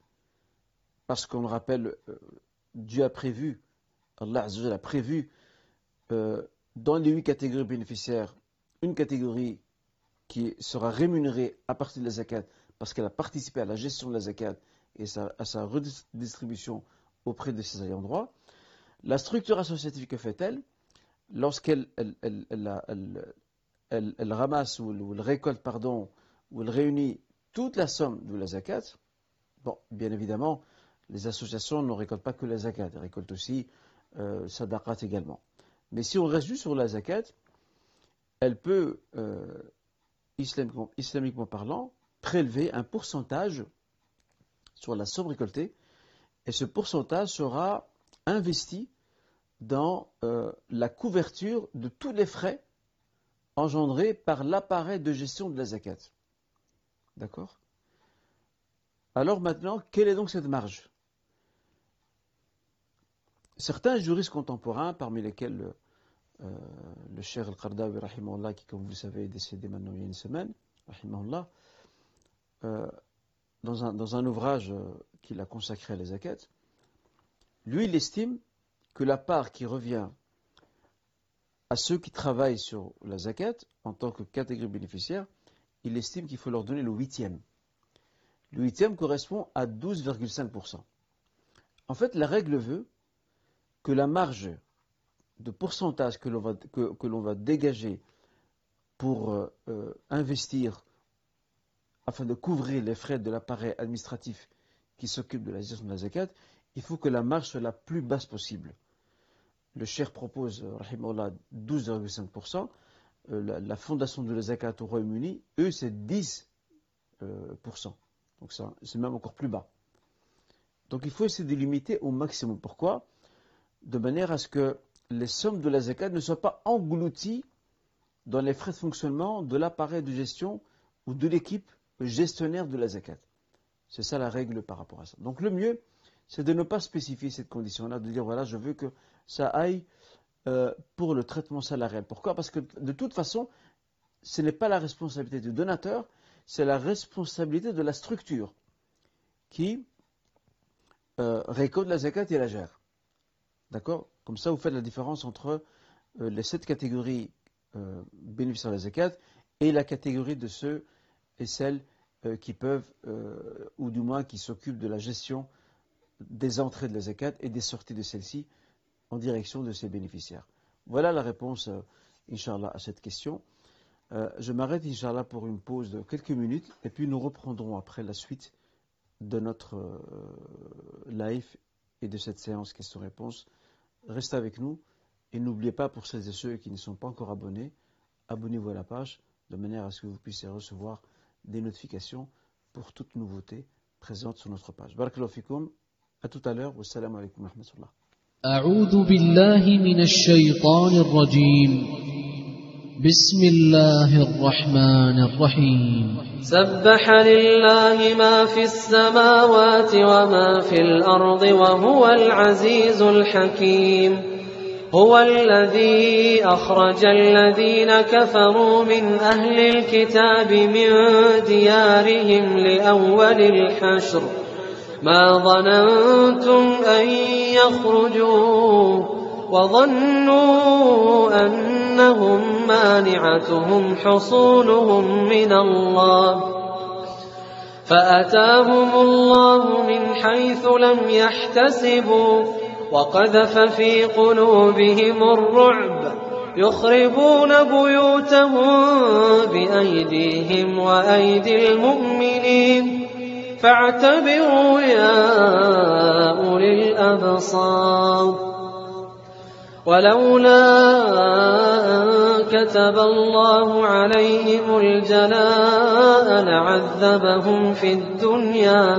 Parce qu'on le rappelle, euh, Dieu a prévu, Allah a prévu euh, dans les huit catégories bénéficiaires, une catégorie qui sera rémunérée à partir de la zakat parce qu'elle a participé à la gestion de la zakat et à sa redistribution auprès de ses ayants droit. La structure associative que fait-elle Lorsqu'elle elle, ramasse ou elle récolte, pardon, ou elle réunit toute la somme de la zakat, bon, bien évidemment, les associations ne récoltent pas que la zakat, elles récoltent aussi euh, sadaqat également. Mais si on reste juste sur la zakat, elle peut, euh, islamiquement parlant, prélever un pourcentage sur la somme récoltée, et ce pourcentage sera investi dans euh, la couverture de tous les frais engendrés par l'appareil de gestion de la zakat. D'accord? Alors maintenant, quelle est donc cette marge? Certains juristes contemporains, parmi lesquels euh, le cher Al-Qardawi, qui, comme vous le savez, est décédé maintenant il y a une semaine, euh, dans, un, dans, un, ouvrage euh, qu'il a consacré à la zakat, lui, il estime que la part qui revient à ceux qui travaillent sur la zakat en tant que catégorie bénéficiaire, il estime qu'il faut leur donner le huitième. Le huitième correspond à 12,5%. En fait, la règle veut que la marge de pourcentage que l'on va, que, l'on va dégager pour euh, investir afin de couvrir les frais de l'appareil administratif qui s'occupe de la gestion de la zakat, il faut que la marge soit la plus basse possible. Le cher propose, 12,5%. Euh, la, la, fondation de la zakat au Royaume-Uni, eux, c'est 10%. Donc c'est même encore plus bas. Donc il faut essayer de limiter au maximum. Pourquoi? De manière à ce que les sommes de la zakat ne soient pas englouties dans les frais de fonctionnement de l'appareil de gestion ou de l'équipe gestionnaire de la zakat. C'est ça la règle par rapport à ça. Donc le mieux, c'est de ne pas spécifier cette condition-là, de dire voilà, je veux que ça aille euh, pour le traitement salarial. Pourquoi? Parce que de toute façon, ce n'est pas la responsabilité du donateur, c'est la responsabilité de la structure qui euh, récolte la zakat et la gère. D'accord? Comme ça, vous faites la différence entre euh, les sept catégories bénéficiaires de la zakat et la catégorie de ceux et celles euh, qui peuvent, ou du moins qui s'occupent de la gestion des entrées de la zakat et des sorties de celle-ci en direction de ses bénéficiaires. Voilà la réponse, Inch'Allah, à cette question. je m'arrête, Inch'Allah, pour une pause de quelques minutes et puis nous reprendrons après la suite de notre live et de cette séance questions-réponses restez avec nous et n'oubliez pas pour celles et ceux qui ne sont pas encore abonnés, abonnez-vous à la page de manière à ce que vous puissiez recevoir des notifications pour toute nouveauté présente sur notre page. Barakallahu fikoum, à tout à l'heure, wassalamu alaikum wa rahmatullah. أعوذ بالله من الشيطان الرجيم بسم الله الرحمن الرحيم سبح لله ما في السماوات وما في الأرض وهو العزيز الحكيم هو الذي أخرج الذين كفروا من أهل الكتاب من ديارهم لأول الحشر. ما ظننتم أن يخرجوا وظنوا أنهم مانعتهم حصولهم من الله. فأتاهم الله من حيث لم يحتسبوا. وقذف في قلوبهم الرعب يخربون بيوتهم بأيديهم وأيدي المؤمنين. فاعتبروا يا أولي الأبصار. ولولا أن كتب الله عليهم الجلاء لعذبهم في الدنيا.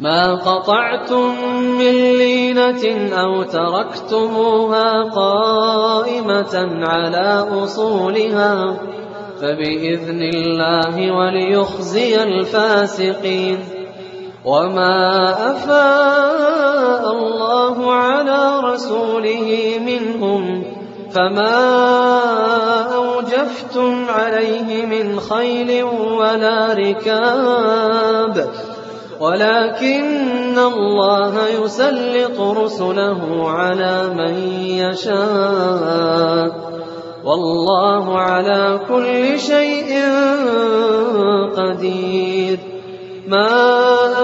ما قطعتم من لينة أو تركتموها قائمة على أصولها فبإذن الله وليخزي الفاسقين. وما أفاء الله على رسوله منهم فما أوجفتم عليه من خيل ولا ركاب. ولكن الله يسلط رسله على من يشاء. والله على كل شيء قدير. ما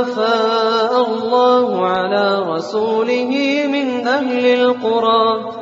أفاء الله على رسوله من أهل القرى.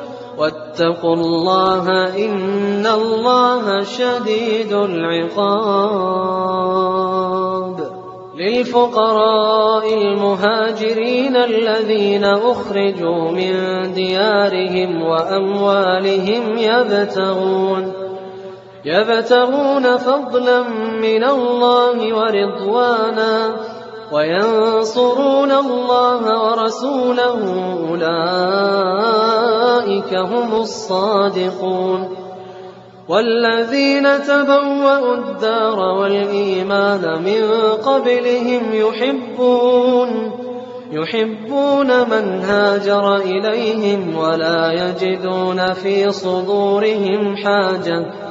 واتقوا الله إن الله شديد العقاب. للفقراء المهاجرين الذين أخرجوا من ديارهم وأموالهم يبتغون يبتغون فضلا من الله ورضوانا. وينصرون الله ورسوله أولئك هم الصادقون والذين تبوأوا الدار والإيمان من قبلهم يحبون يحبون من هاجر إليهم ولا يجدون في صدورهم حاجة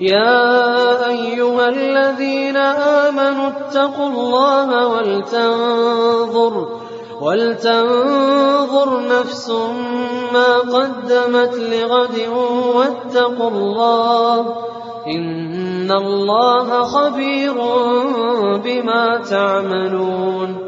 يا أيها الذين آمنوا اتقوا الله ولتنظر ولتنظر نفس ما قدمت لغد واتقوا الله. إن الله خبير بما تعملون.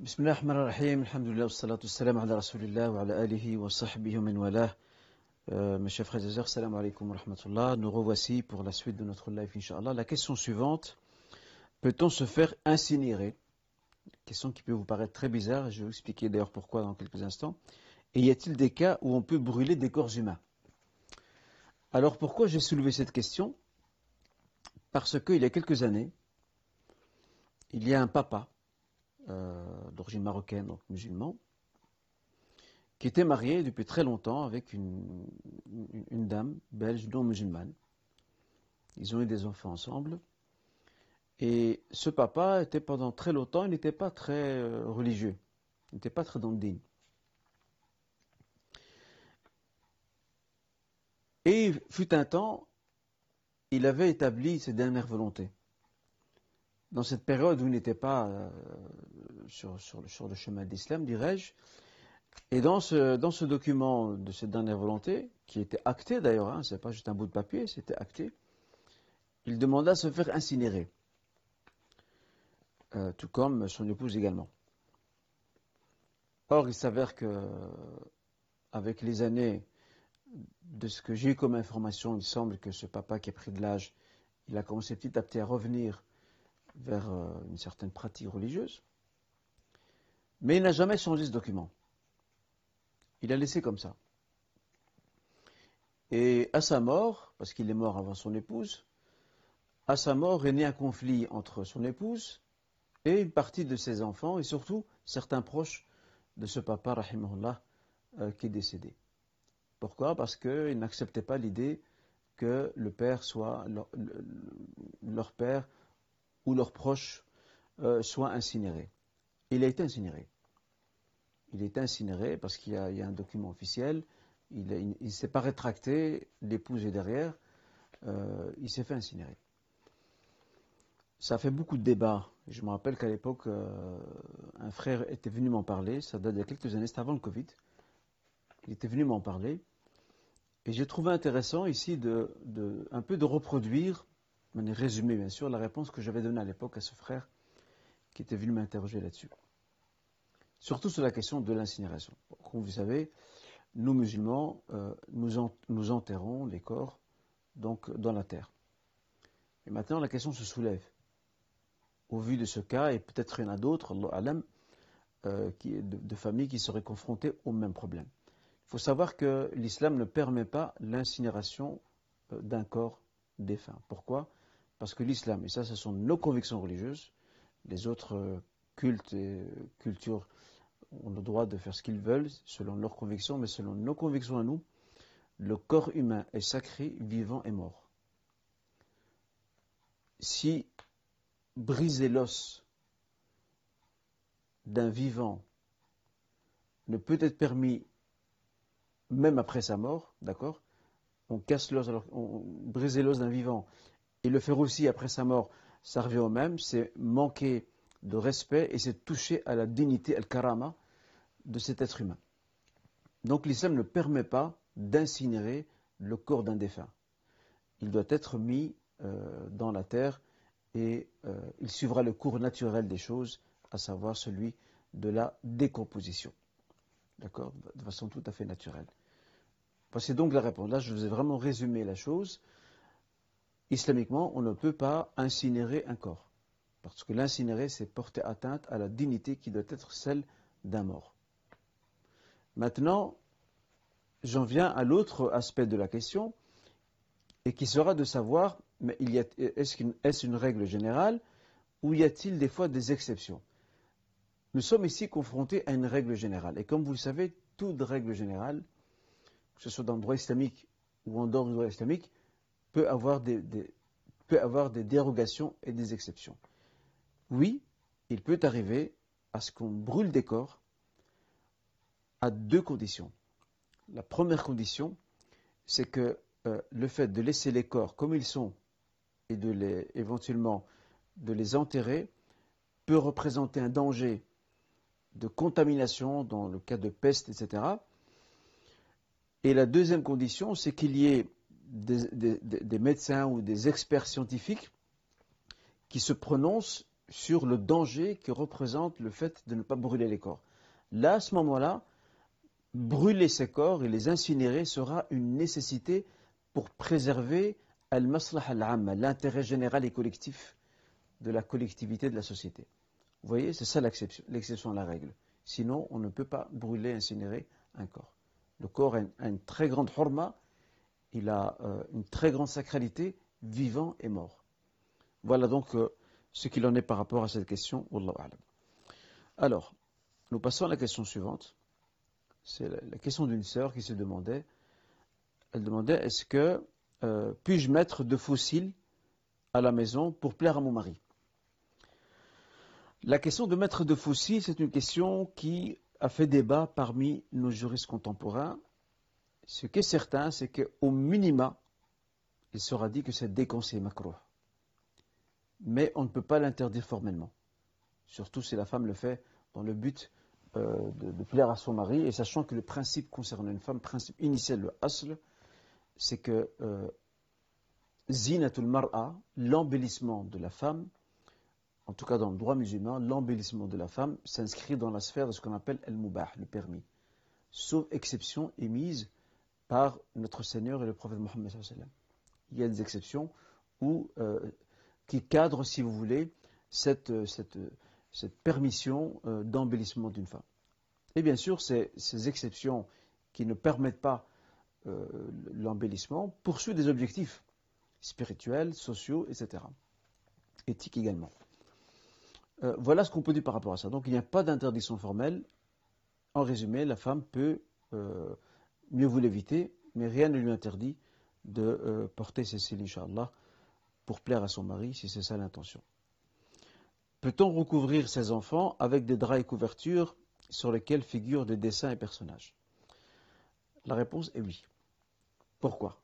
بسم الله الرحمن الرحيم الحمد لله والصلاة والسلام على رسول الله وعلى آله وصحبه ومن والاه Euh, mes chers frères et sœurs, salam alaikum wa rahmatullah. Nous revoici pour la suite de notre live, inshallah. La question suivante peut-on se faire incinérer Question qui peut vous paraître très bizarre, je vais vous expliquer d'ailleurs pourquoi dans quelques instants. Et y a-t-il des cas où on peut brûler des corps humains Alors pourquoi j'ai soulevé cette question Parce qu'il y a quelques années, il y a un papa, euh, d'origine marocaine, donc musulman, qui était marié depuis très longtemps avec une, dame belge non musulmane. Ils ont eu des enfants ensemble. Et ce papa était pendant très longtemps, il n'était pas très euh, religieux. Il n'était pas très dans le digne. Et fut un temps, il avait établi ses dernières volontés. Dans cette période où il n'était pas euh, sur, le chemin d'islam, dirais-je, et dans ce, dans ce document de cette dernière volonté, qui était acté d'ailleurs, hein, ce n'est pas juste un bout de papier, c'était acté, il demanda à se faire incinérer, euh, tout comme son épouse également. Or, il s'avère que, avec les années, de ce que j'ai eu comme information, il semble que ce papa qui a pris de l'âge, il a commencé petit à petit à revenir vers euh, une certaine pratique religieuse, mais il n'a jamais changé ce document. Il a laissé comme ça. Et à sa mort, parce qu'il est mort avant son épouse, à sa mort est né un conflit entre son épouse et une partie de ses enfants, et surtout certains proches de ce papa, rahimahullah, euh, qui est décédé. Pourquoi? Parce qu'ils n'acceptaient pas l'idée que le père soit leur, père ou leur proche euh, soit incinéré. Il a été incinéré il est incinéré parce qu'il y, a un document officiel. Il ne s'est pas rétracté, l'épouse est derrière. Euh, il s'est fait incinérer. Ça fait beaucoup de débats. Je me rappelle qu'à l'époque, euh, un frère était venu m'en parler. Ça date d'il y a quelques années, c'était avant le Covid. Il était venu m'en parler. Et j'ai trouvé intéressant ici un peu de reproduire, de manière résumée bien sûr, la réponse que j'avais donnée à l'époque à ce frère qui était venu m'interroger là-dessus surtout sur la question de l'incinération. Comme vous savez, nous musulmans, euh, nous, enterrons les corps donc dans la terre. Et maintenant, la question se soulève. Au vu de ce cas, et peut-être il y en a d'autres, euh, de, de familles qui seraient confrontées au même problème. Il faut savoir que l'islam ne permet pas l'incinération euh, d'un corps défunt. Pourquoi? Parce que l'islam, et ça ce sont nos convictions religieuses, les autres cultes et cultures ont le droit de faire ce qu'ils veulent selon leurs convictions, mais selon nos convictions à nous, le corps humain est sacré, vivant et mort. Si briser l'os d'un vivant ne peut être permis même après sa mort, d'accord On casse l'os, alors on briser l'os d'un vivant et le faire aussi après sa mort, ça revient au même, c'est manquer de respect et c'est toucher à la dignité, al-karama de cet être humain. Donc l'islam ne permet pas d'incinérer le corps d'un défunt. Il doit être mis euh, dans la terre et euh, il suivra le cours naturel des choses, à savoir celui de la décomposition. D'accord? De façon tout à fait naturelle. Voici donc la réponse. Là, je vous ai vraiment résumé la chose. Islamiquement, on ne peut pas incinérer un corps. Parce que l'incinérer, c'est porter atteinte à la dignité qui doit être celle d'un mort. Maintenant, j'en viens à l'autre aspect de la question, et qui sera de savoir, mais est-ce une règle générale, ou y a-t-il des fois des exceptions? Nous sommes ici confrontés à une règle générale. Et comme vous le savez, toute règle générale, que ce soit dans le droit islamique ou en dehors du droit islamique, peut avoir des, peut avoir des dérogations et des exceptions. Oui, il peut arriver à ce qu'on brûle des corps à deux conditions. La première condition, c'est que euh, le fait de laisser les corps comme ils sont et de les éventuellement de les enterrer peut représenter un danger de contamination dans le cas de peste, etc. Et la deuxième condition, c'est qu'il y ait des, médecins ou des experts scientifiques qui se prononcent sur le danger que représente le fait de ne pas brûler les corps. Là, à ce moment-là, brûler ces corps et les incinérer sera une nécessité pour préserver al-maslah al-amma, l'intérêt général et collectif de la collectivité de la société. Vous voyez, c'est ça l'exception à la règle. Sinon, on ne peut pas brûler, incinérer un corps. Le corps a une, très grande horma, il a euh, une très grande sacralité, vivant et mort. Voilà donc euh, ce qu'il en est par rapport à cette question. Alors, nous passons à la question suivante. C'est la, question d'une sœur qui se demandait, elle demandait, est-ce que euh, puis-je mettre de fossiles à la maison pour plaire à mon mari? La question de mettre de fossiles, c'est une question qui a fait débat parmi nos juristes contemporains. Ce qui est certain, c'est qu'au minima, il sera dit que c'est déconseillé macro. Mais on ne peut pas l'interdire formellement. Surtout si la femme le fait dans le but euh, de, plaire à son mari, et sachant que le principe concernant une femme, principe initial, le asl, c'est que euh, zinatul mar'a, l'embellissement de la femme, en tout cas dans le droit musulman, l'embellissement de la femme s'inscrit dans la sphère de ce qu'on appelle el-mubah, le permis. Sauf exception émise par notre Seigneur et le prophète Mohammed. Il y a des exceptions euh, qui cadrent, si vous voulez, cette, cette, cette permission euh, d'embellissement d'une femme. Et bien sûr, ces, exceptions qui ne permettent pas euh, l'embellissement poursuivent des objectifs spirituels, sociaux, etc. Éthiques également. Euh, voilà ce qu'on peut dire par rapport à ça. Donc il n'y a pas d'interdiction formelle. En résumé, la femme peut euh, mieux vous l'éviter, mais rien ne lui interdit de euh, porter ses cils, Inch'Allah, pour plaire à son mari, si c'est ça l'intention. Peut-on recouvrir ses enfants avec des draps et couvertures sur lesquels figurent des dessins et personnages? La réponse est oui. Pourquoi?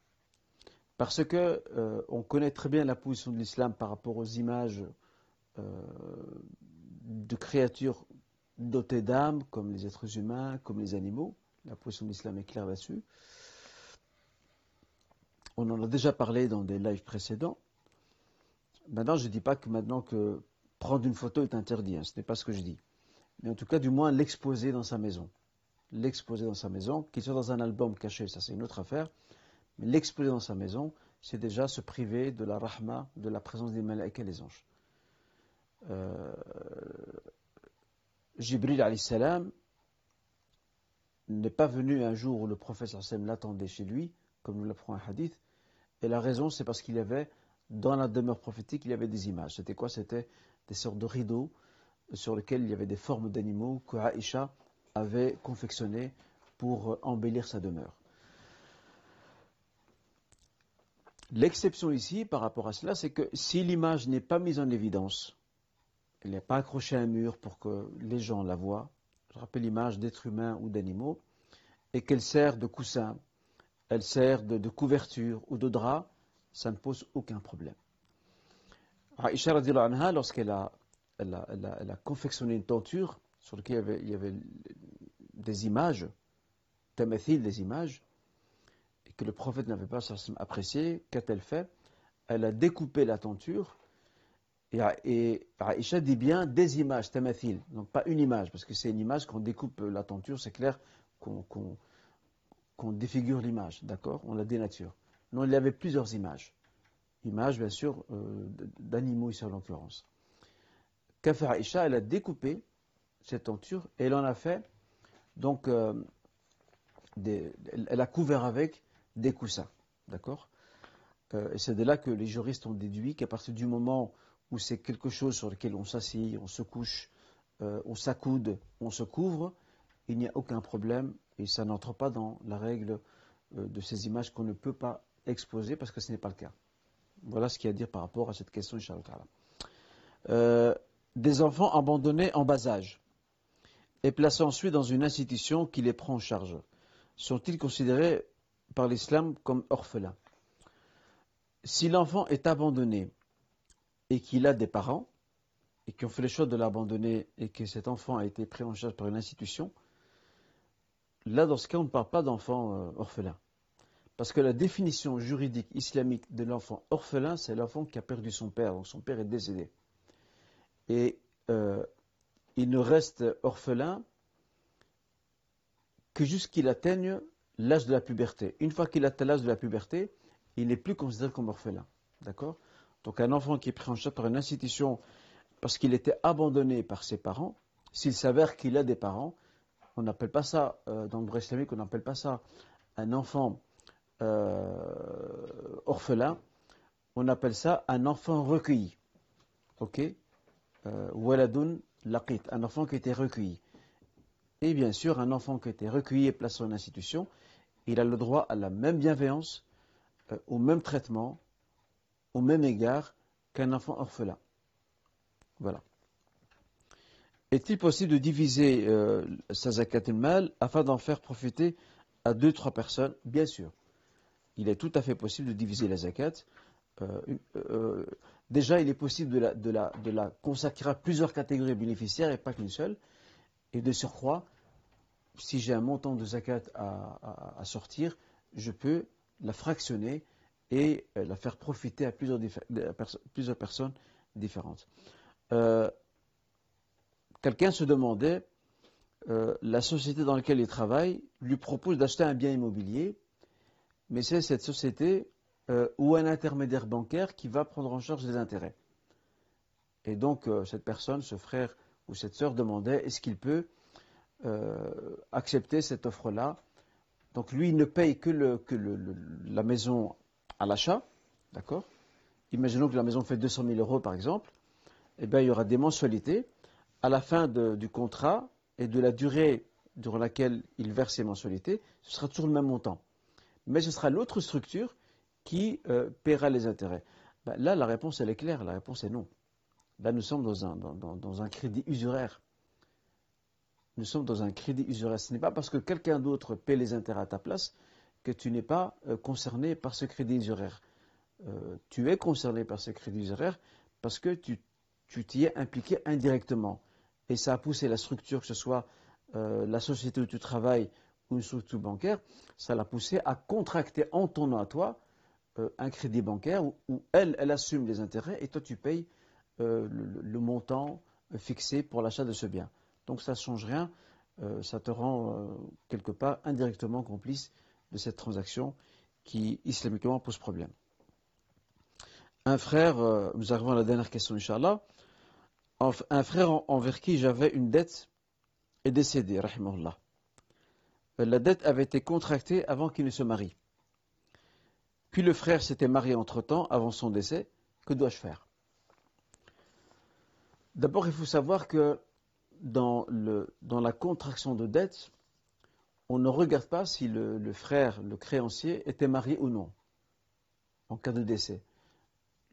Parce que on connaît très bien la position de l'islam par rapport aux images euh, de créatures dotées d'âme, comme les êtres humains, comme les animaux. La position de l'islam est claire là-dessus. On en a déjà parlé dans des lives précédents. Maintenant, je ne dis pas que maintenant que prendre une photo est interdit, hein, ce n'est pas ce que je dis. Mais en tout cas, du moins, l'exposer dans sa maison. L'exposer dans sa maison, qu'il soit dans un album caché, ça c'est une autre affaire. Mais l'exposer dans sa maison, c'est déjà se priver de la rahma, de la présence des malaïkas et les anges. Euh, Jibril salam n'est pas venu un jour où le prophète l'attendait chez lui, comme nous l'apprend un hadith, et la raison c'est parce qu'il y avait, dans la demeure prophétique, il y avait des images. C'était quoi? C'était des sortes de rideaux sur lesquels il y avait des formes d'animaux que Aïcha avait confectionné pour euh, embellir sa demeure. L'exception ici par rapport à cela, c'est que si l'image n'est pas mise en évidence, elle n'est pas accrochée à un mur pour que les gens la voient, rappelle l'image d'êtres humains ou d'animaux, et qu'elle sert de coussin, elle sert de, couverture ou de drap, ça ne pose aucun problème. Aïcha lorsqu'elle a, a, confectionné une tenture sur laquelle il y avait, des images, des images, et que le prophète n'avait pas apprécié, qu'a-t-elle fait? Elle a découpé la tenture, et, Aïcha dit bien des images, tamathil, donc pas une image, parce que c'est une image, qu'on découpe la tenture, c'est clair qu'on défigure l'image, d'accord? On la dénature. Non, il y avait plusieurs images. Images, bien sûr, euh, d'animaux ici en l'occurrence. Fait Aïcha Elle a découpé cette tenture et elle en a fait, donc, euh, elle a couvert avec des coussins, d'accord? Euh, Et c'est de là que les juristes ont déduit qu'à partir du moment où c'est quelque chose sur lequel on s'assied, on se couche, on s'accoude, on se couvre, il n'y a aucun problème et ça n'entre pas dans la règle de ces images qu'on ne peut pas exposer parce que ce n'est pas le cas. Voilà ce qu'il y a à dire par rapport à cette question, euh, des enfants abandonnés en bas âge et placés ensuite dans une institution qui les prend en charge, sont-ils considérés par l'islam comme orphelins? Si l'enfant est abandonné et qu'il a des parents, et qui ont fait le choix de l'abandonner et que cet enfant a été pris en charge par une institution, là, dans ce cas, on ne parle pas d'enfant euh, orphelin. Parce que la définition juridique islamique de l'enfant orphelin, c'est l'enfant qui a perdu son père, donc son père est décédé. Et euh, il ne reste orphelin que jusqu'il atteigne l'âge de la puberté. Une fois qu'il atteint l'âge de la puberté, il n'est plus considéré comme orphelin. D'accord? Donc un enfant qui est pris en charge par une institution parce qu'il était abandonné par ses parents, s'il s'avère qu'il a des parents, on n'appelle pas ça, euh, dans le droit islamique, on n'appelle pas ça un enfant euh, orphelin, on appelle ça un enfant recueilli. Ok? Euh, Waladun laqit, un enfant qui était recueilli. Et bien sûr, un enfant qui était recueilli et placé en institution, il a le droit à la même bienveillance, au même traitement, au même égard qu'un enfant orphelin. Voilà. Est-il possible de diviser sa zakat mal afin d'en faire profiter à deux, trois personnes? Bien sûr il est tout à fait possible de diviser la zakat. Euh, euh, déjà, il est possible de la, consacrer à plusieurs catégories bénéficiaires et pas qu'une seule. Et de surcroît, si j'ai un montant de zakat à, sortir, je peux la fractionner et euh, la faire profiter à plusieurs, personnes différentes. Quelqu'un se demandait, la société dans laquelle il travaille lui propose d'acheter un bien immobilier mais c'est cette société euh, ou un intermédiaire bancaire qui va prendre en charge les intérêts. Et donc euh, cette personne, ce frère ou cette sœur demandait est-ce qu'il peut euh, accepter cette offre-là? Donc lui, il ne paye que, la maison à l'achat, d'accord? Imaginons que la maison fait 200 000 euros par exemple. Eh bien, il y aura des mensualités. À la fin du contrat et de la durée durant laquelle il verse ses mensualités, ce sera toujours le même montant mais ce sera l'autre structure qui euh, paiera les intérêts. Ben, là, la réponse, elle est claire, la réponse est non. Là, nous sommes dans, un crédit usuraire. Nous sommes dans un crédit usuraire. Ce n'est pas parce que quelqu'un d'autre paie les intérêts à ta place que tu n'es pas euh, concerné par ce crédit usuraire. Euh, tu es concerné par ce crédit usuraire parce que tu t'y es impliqué indirectement. Et ça a poussé la structure, que ce soit la société où tu travailles ou une structure bancaire, ça l'a poussé à contracter en ton nom à toi euh, un crédit bancaire où, elle, elle assume les intérêts et toi tu payes euh, le, montant fixé pour l'achat de ce bien. Donc ça ne change rien, euh, ça te rend quelque part indirectement complice de cette transaction qui islamiquement pose problème. Un frère, nous arrivons à la dernière question, Inch'Allah. Un frère envers qui j'avais une dette est décédé, rahimahullah. Euh, la dette avait été contractée avant qu'il ne se marie. Puis le frère s'était marié entre-temps, avant son décès. Que dois-je faire? D'abord, il faut savoir que dans, dans la contraction de dette, on ne regarde pas si le, frère, le créancier, était marié ou non, en cas de décès.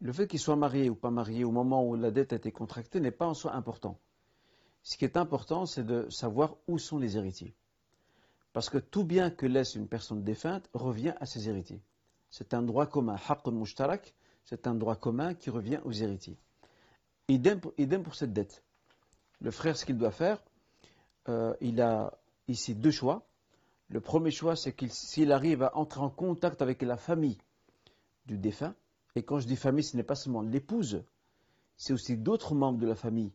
Le fait qu'il soit marié ou pas marié au moment où la dette a été contractée n'est pas en soi important. Ce qui est important, c'est de savoir où sont les héritiers. Parce que tout bien que laisse une personne défunte revient à ses héritiers. C'est un droit commun, mushtarak, c'est un droit commun qui revient aux héritiers. Idem pour, pour cette dette. Le frère, ce qu'il doit faire, euh, il a ici deux choix. Le premier choix, c'est qu'il s'il arrive à entrer en contact avec la famille du défunt, et quand je dis famille, ce n'est pas seulement l'épouse, c'est aussi d'autres membres de la famille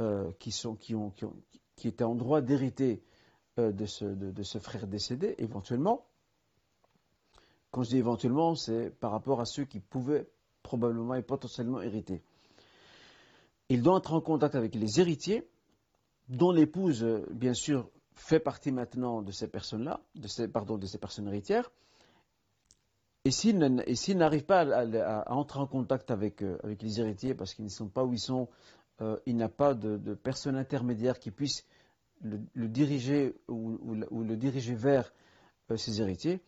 euh, qui, ont, qui, étaient en droit d'hériter euh, de, ce, de, de, ce frère décédé, éventuellement. Quand je dis éventuellement, c'est par rapport à ceux qui pouvaient probablement et potentiellement hériter. Il doit entrer en contact avec les héritiers, dont l'épouse, bien sûr, fait partie maintenant de ces personnes-là, de ces, pardon, de ces personnes héritières. Et s'il n'arrive pas à, à, entrer en contact avec, euh, avec les héritiers parce qu'ils ne sont pas où ils sont, euh, il n'a pas de, de, personne intermédiaire qui puisse le, diriger ou, le diriger vers euh, ses héritiers,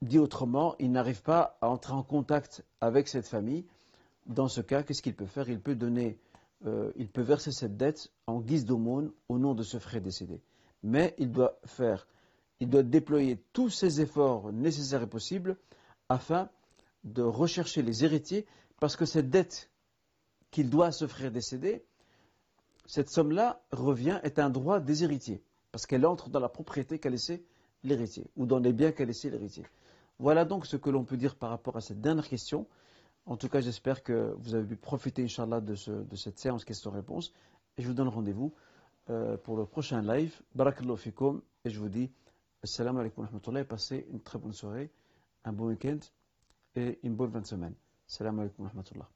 dit autrement, il n'arrive pas à entrer en contact avec cette famille. Dans ce cas, qu'est-ce qu'il peut faire? Il peut donner, euh, il peut verser cette dette en guise d'aumône au nom de ce frère décédé. Mais il doit faire, il doit déployer tous ses efforts nécessaires et possibles afin de rechercher les héritiers, parce que cette dette qu'il doit à ce frère décédé, cette somme-là revient, est un droit des héritiers, parce qu'elle entre dans la propriété qu'a laissé l'héritier, ou dans les biens qu'a laissé l'héritier. Voilà donc ce que l'on peut dire par rapport à cette dernière question. En tout cas, j'espère que vous avez pu profiter, Inch'Allah, de, de cette séance questions-réponses. Et je vous donne rendez-vous euh, pour le prochain live. Barakallahu fikum. Et je vous dis, Assalamu alaikum wa rahmatullahi. Passez une très bonne soirée, un bon week-end et une bonne fin de semaine. Assalamu alaikum wa rahmatullah.